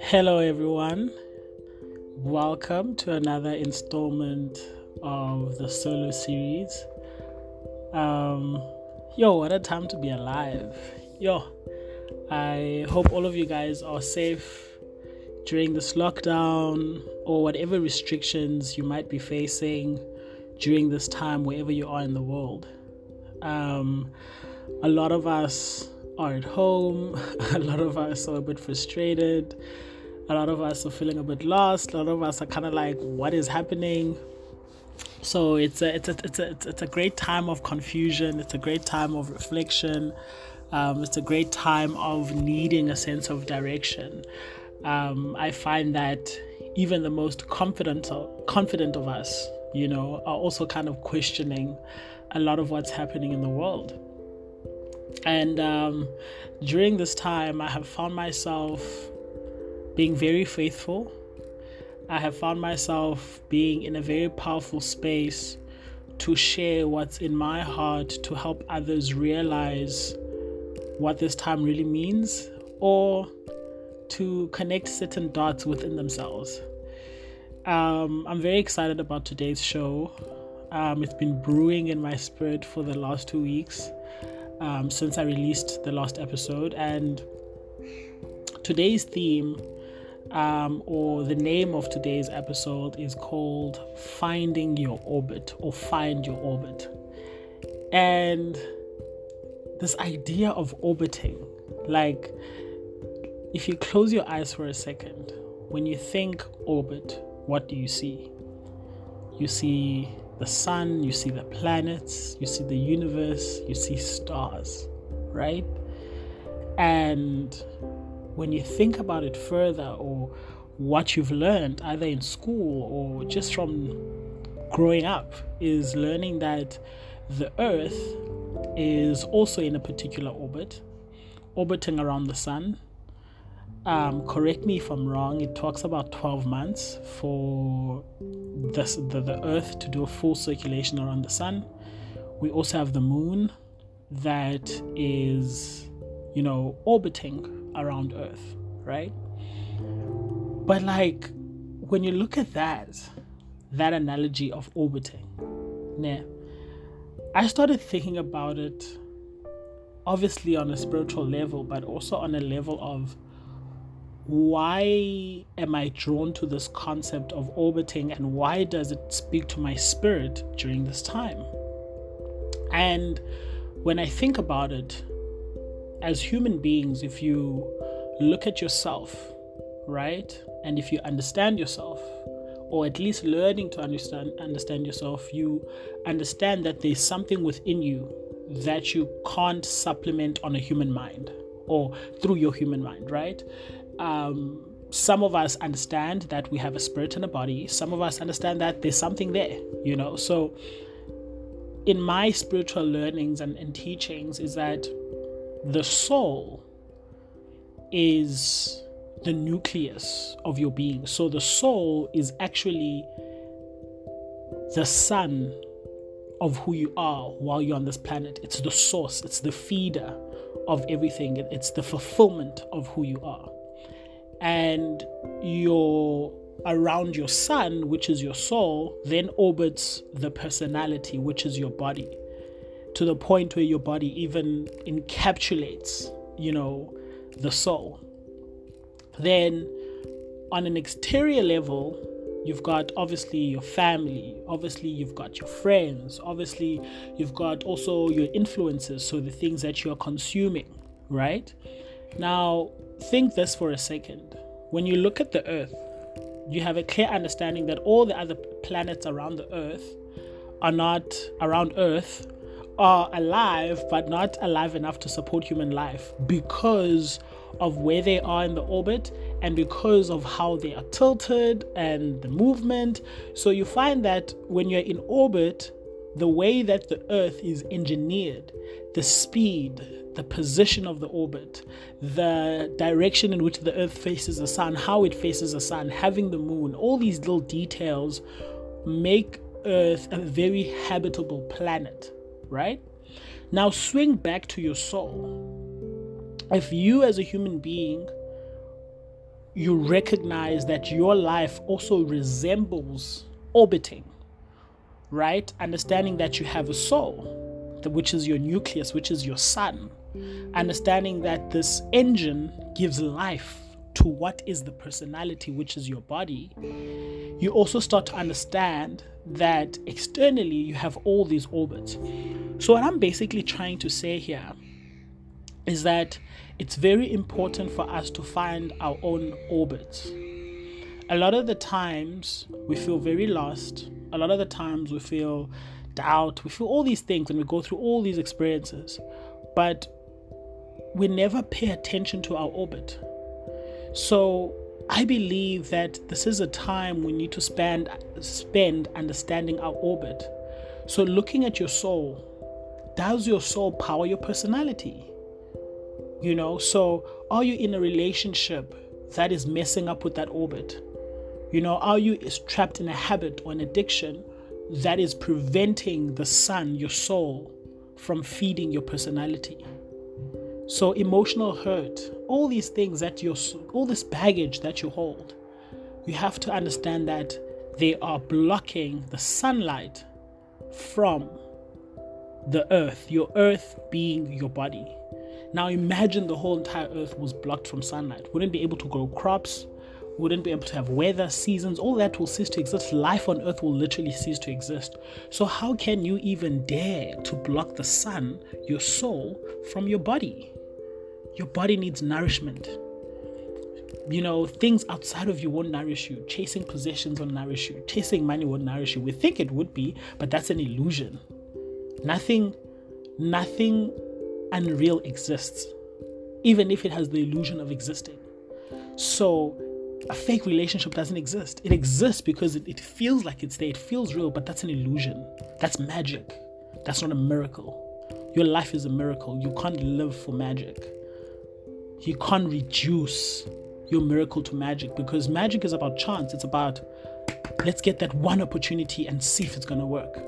Hello, everyone. Welcome to another installment of the solo series. Um, yo, what a time to be alive! Yo, I hope all of you guys are safe during this lockdown or whatever restrictions you might be facing during this time, wherever you are in the world. Um, a lot of us are at home. A lot of us are a bit frustrated. A lot of us are feeling a bit lost. A lot of us are kind of like, what is happening? So it's a, it's a it's a it's a great time of confusion. It's a great time of reflection. Um, it's a great time of needing a sense of direction. Um, I find that even the most confident confident of us, you know, are also kind of questioning a lot of what's happening in the world. And um, during this time, I have found myself being very faithful. I have found myself being in a very powerful space to share what's in my heart to help others realize what this time really means or to connect certain dots within themselves. Um, I'm very excited about today's show. Um, it's been brewing in my spirit for the last two weeks um, since I released the last episode. And today's theme, um, or the name of today's episode, is called Finding Your Orbit or Find Your Orbit. And this idea of orbiting, like if you close your eyes for a second, when you think orbit, what do you see? You see the sun, you see the planets, you see the universe, you see stars, right? And when you think about it further, or what you've learned either in school or just from growing up, is learning that the earth is also in a particular orbit, orbiting around the sun, um, correct me if I'm wrong, it talks about 12 months for this, the, the Earth to do a full circulation around the Sun. We also have the Moon that is, you know, orbiting around Earth, right? But like, when you look at that, that analogy of orbiting, nah, I started thinking about it obviously on a spiritual level, but also on a level of why am I drawn to this concept of orbiting and why does it speak to my spirit during this time? And when I think about it, as human beings, if you look at yourself, right, and if you understand yourself, or at least learning to understand understand yourself, you understand that there's something within you that you can't supplement on a human mind or through your human mind, right? Um, some of us understand that we have a spirit and a body. Some of us understand that there's something there, you know. So, in my spiritual learnings and, and teachings, is that the soul is the nucleus of your being. So, the soul is actually the sun of who you are while you're on this planet. It's the source, it's the feeder of everything, it's the fulfillment of who you are and your around your sun, which is your soul, then orbits the personality, which is your body, to the point where your body even encapsulates, you know, the soul. Then, on an exterior level, you've got obviously your family, obviously, you've got your friends, obviously, you've got also your influences, so the things that you're consuming, right? Now, think this for a second. When you look at the Earth, you have a clear understanding that all the other planets around the Earth are not around Earth, are alive, but not alive enough to support human life because of where they are in the orbit and because of how they are tilted and the movement. So you find that when you're in orbit, the way that the Earth is engineered, the speed, the position of the orbit, the direction in which the Earth faces the sun, how it faces the sun, having the moon, all these little details make Earth a very habitable planet, right? Now, swing back to your soul. If you, as a human being, you recognize that your life also resembles orbiting, right? Understanding that you have a soul, which is your nucleus, which is your sun. Understanding that this engine gives life to what is the personality, which is your body. You also start to understand that externally you have all these orbits. So, what I'm basically trying to say here is that it's very important for us to find our own orbits. A lot of the times we feel very lost. A lot of the times we feel doubt. We feel all these things and we go through all these experiences. But we never pay attention to our orbit. So I believe that this is a time we need to spend spend understanding our orbit. So looking at your soul, does your soul power your personality? You know, so are you in a relationship that is messing up with that orbit? You know, are you is trapped in a habit or an addiction that is preventing the sun, your soul, from feeding your personality? So, emotional hurt, all these things that you all this baggage that you hold, you have to understand that they are blocking the sunlight from the earth, your earth being your body. Now imagine the whole entire earth was blocked from sunlight. Wouldn't be able to grow crops, wouldn't be able to have weather, seasons, all that will cease to exist. Life on earth will literally cease to exist. So, how can you even dare to block the sun, your soul, from your body? Your body needs nourishment. You know, things outside of you won't nourish you. Chasing possessions won't nourish you. Chasing money won't nourish you. We think it would be, but that's an illusion. Nothing, nothing unreal exists, even if it has the illusion of existing. So, a fake relationship doesn't exist. It exists because it, it feels like it's there, it feels real, but that's an illusion. That's magic. That's not a miracle. Your life is a miracle. You can't live for magic. You can't reduce your miracle to magic because magic is about chance. It's about let's get that one opportunity and see if it's going to work.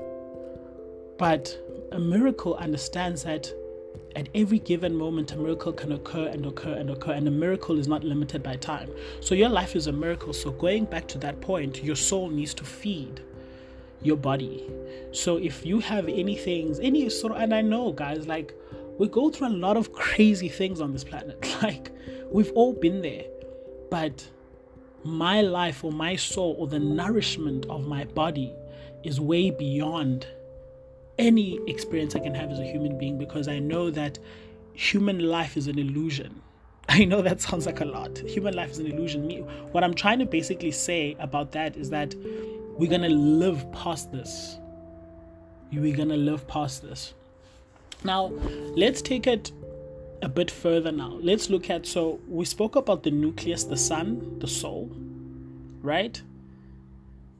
But a miracle understands that at every given moment, a miracle can occur and occur and occur, and a miracle is not limited by time. So, your life is a miracle. So, going back to that point, your soul needs to feed your body. So, if you have anything, any sort of, and I know, guys, like we go through a lot of crazy things on this planet. Like, we've all been there. But my life or my soul or the nourishment of my body is way beyond any experience I can have as a human being because I know that human life is an illusion. I know that sounds like a lot. Human life is an illusion. Me, what I'm trying to basically say about that is that we're gonna live past this. We're gonna live past this. Now, let's take it a bit further now. Let's look at so we spoke about the nucleus, the sun, the soul, right?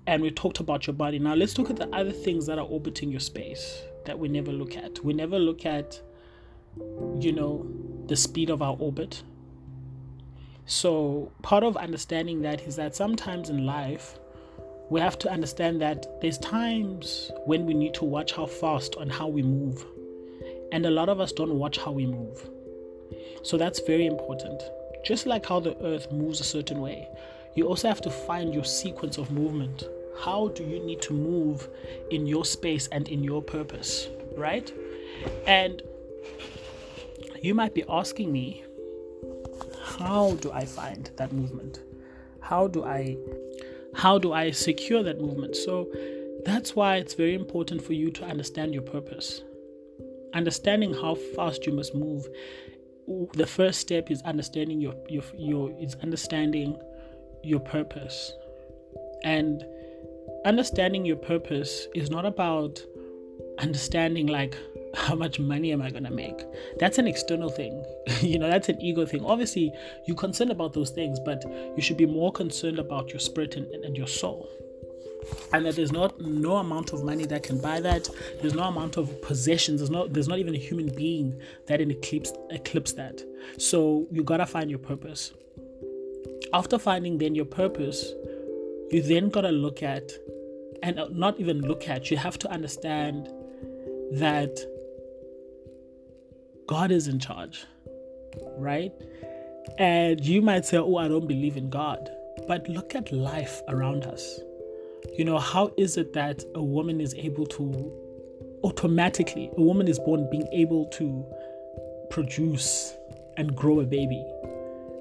And we talked about your body. Now let's look at the other things that are orbiting your space that we never look at. We never look at, you know, the speed of our orbit. So part of understanding that is that sometimes in life, we have to understand that there's times when we need to watch how fast and how we move. And a lot of us don't watch how we move. So that's very important. Just like how the earth moves a certain way, you also have to find your sequence of movement. How do you need to move in your space and in your purpose, right? And you might be asking me, how do I find that movement? How do I how do I secure that movement? So that's why it's very important for you to understand your purpose. Understanding how fast you must move. The first step is understanding your your your is understanding your purpose. And understanding your purpose is not about understanding like how much money am I going to make? That's an external thing. you know, that's an ego thing. Obviously, you're concerned about those things, but you should be more concerned about your spirit and, and your soul. And that there's not no amount of money that can buy that. There's no amount of possessions. There's not there's not even a human being that can eclipse eclipse that. So you gotta find your purpose after finding then your purpose, you then got to look at, and uh, not even look at, you have to understand that God is in charge, right? And you might say, Oh, I don't believe in God. But look at life around us. You know, how is it that a woman is able to automatically, a woman is born being able to produce and grow a baby?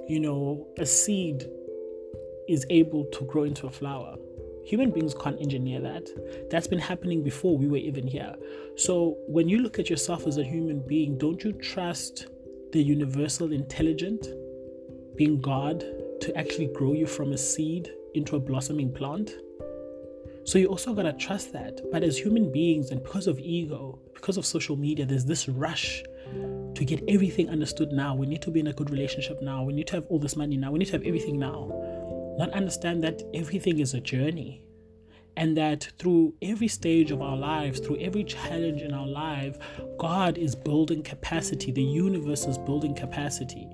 You know, a seed is able to grow into a flower. Human beings can't engineer that. That's been happening before we were even here. So when you look at yourself as a human being, don't you trust the universal intelligent, being God, to actually grow you from a seed into a blossoming plant? So you also gotta trust that. But as human beings, and because of ego, because of social media, there's this rush to get everything understood now. We need to be in a good relationship now. We need to have all this money now. We need to have everything now. Not understand that everything is a journey. And that through every stage of our lives, through every challenge in our life, God is building capacity. The universe is building capacity.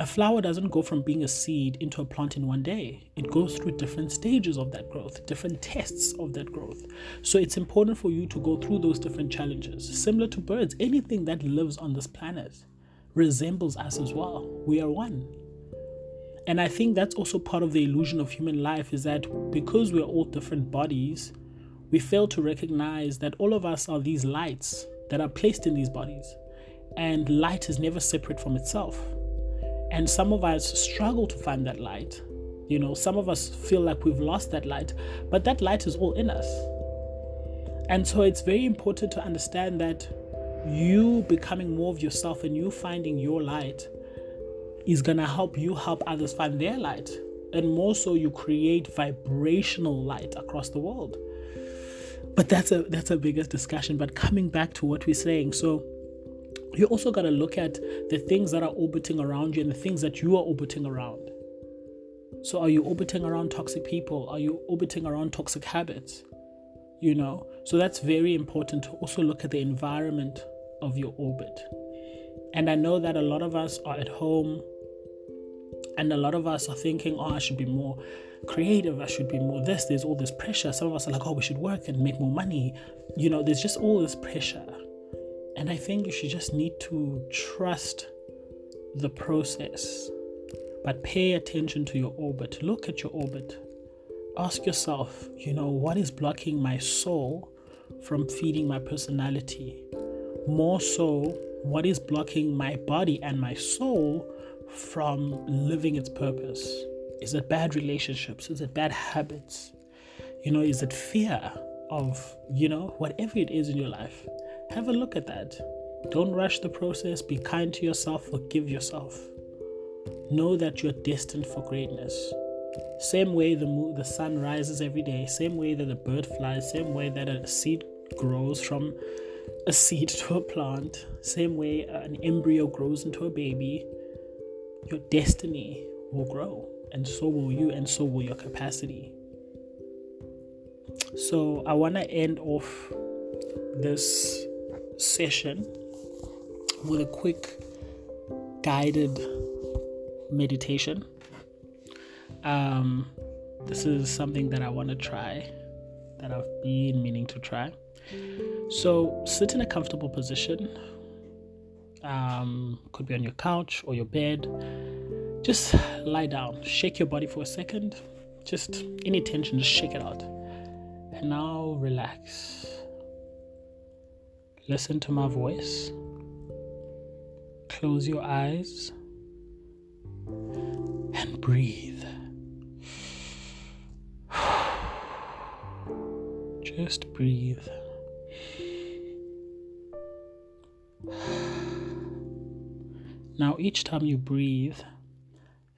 A flower doesn't go from being a seed into a plant in one day. It goes through different stages of that growth, different tests of that growth. So it's important for you to go through those different challenges. Similar to birds, anything that lives on this planet resembles us as well. We are one. And I think that's also part of the illusion of human life is that because we're all different bodies, we fail to recognize that all of us are these lights that are placed in these bodies. And light is never separate from itself. And some of us struggle to find that light. You know, some of us feel like we've lost that light, but that light is all in us. And so it's very important to understand that you becoming more of yourself and you finding your light is going to help you help others find their light. And more so, you create vibrational light across the world. But that's a that's a bigger discussion. But coming back to what we're saying, so you also got to look at the things that are orbiting around you and the things that you are orbiting around. So, are you orbiting around toxic people? Are you orbiting around toxic habits? You know, so that's very important to also look at the environment of your orbit. And I know that a lot of us are at home and a lot of us are thinking, oh, I should be more creative. I should be more this. There's all this pressure. Some of us are like, oh, we should work and make more money. You know, there's just all this pressure. And I think you should just need to trust the process, but pay attention to your orbit. Look at your orbit. Ask yourself, you know, what is blocking my soul from feeding my personality? More so, what is blocking my body and my soul from living its purpose? Is it bad relationships? Is it bad habits? You know, is it fear of, you know, whatever it is in your life? Have a look at that. Don't rush the process. Be kind to yourself. Forgive yourself. Know that you're destined for greatness. Same way the moon, the sun rises every day. Same way that a bird flies. Same way that a seed grows from a seed to a plant. Same way an embryo grows into a baby your destiny will grow, and so will you, and so will your capacity. So, I want to end off this session with a quick guided meditation. Um, this is something that I want to try, that I've been meaning to try. So, sit in a comfortable position um, could be on your couch or your bed. Just lie down, shake your body for a second. Just any tension, just shake it out. And now relax. Listen to my voice. Close your eyes and breathe. Just breathe. Now, each time you breathe,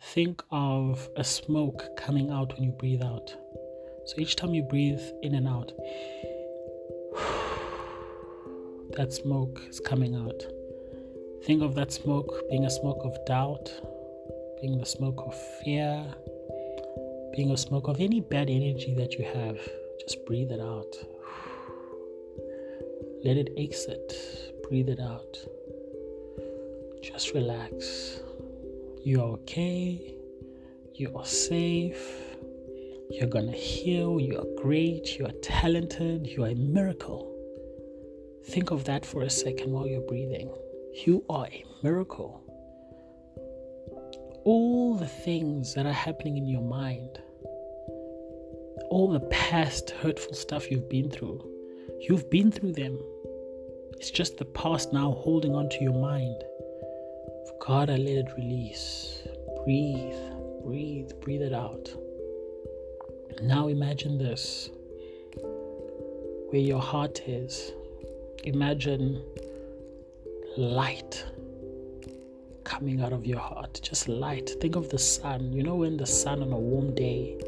think of a smoke coming out when you breathe out. So each time you breathe in and out, that smoke is coming out. Think of that smoke being a smoke of doubt, being the smoke of fear, being a smoke of any bad energy that you have. Just breathe it out. Let it exit. Breathe it out. Just relax. You are okay. You are safe. You're gonna heal. You are great. You are talented. You are a miracle. Think of that for a second while you're breathing. You are a miracle. All the things that are happening in your mind, all the past hurtful stuff you've been through, you've been through them. It's just the past now holding on to your mind. God, I let it release. Breathe, breathe, breathe it out. Now imagine this where your heart is. Imagine light coming out of your heart. Just light. Think of the sun. You know, when the sun on a warm day,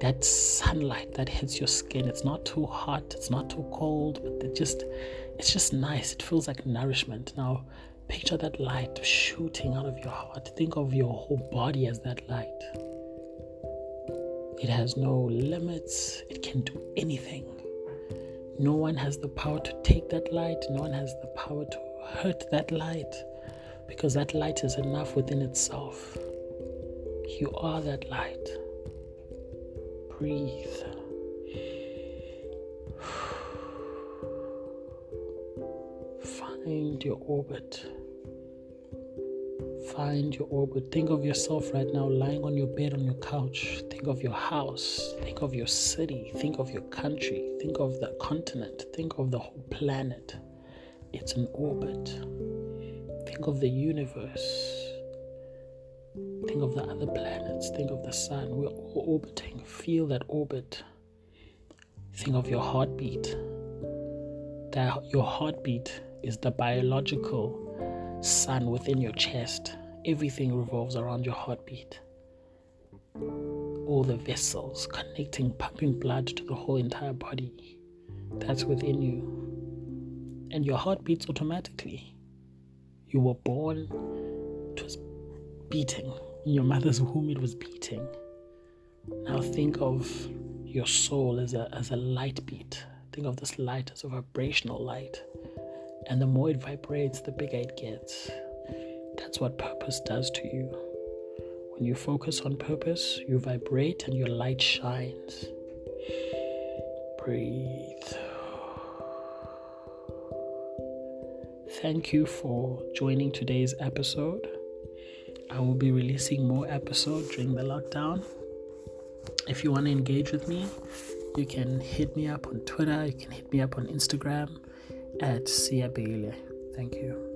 that sunlight that hits your skin, it's not too hot, it's not too cold, but it just it's just nice. It feels like nourishment. Now picture that light shooting out of your heart. Think of your whole body as that light. It has no limits, it can do anything. No one has the power to take that light, no one has the power to hurt that light because that light is enough within itself. You are that light. Breathe. Find your orbit. Find your orbit. Think of yourself right now lying on your bed on your couch. Think of your house. Think of your city. Think of your country. Think of the continent. Think of the whole planet. It's an orbit. Think of the universe. Think of the other planets. Think of the sun. We're all orbiting. Feel that orbit. Think of your heartbeat. That your heartbeat is the biological sun within your chest. Everything revolves around your heartbeat. All the vessels connecting, pumping blood to the whole entire body. That's within you. And your heart beats automatically. You were born, it was beating. In your mother's womb, it was beating. Now think of your soul as a, as a light beat. Think of this light as a vibrational light. And the more it vibrates, the bigger it gets. That's what purpose does to you. When you focus on purpose, you vibrate and your light shines. Breathe. Thank you for joining today's episode. I will be releasing more episodes during the lockdown. If you want to engage with me, you can hit me up on Twitter, you can hit me up on Instagram at Siabile. Thank you.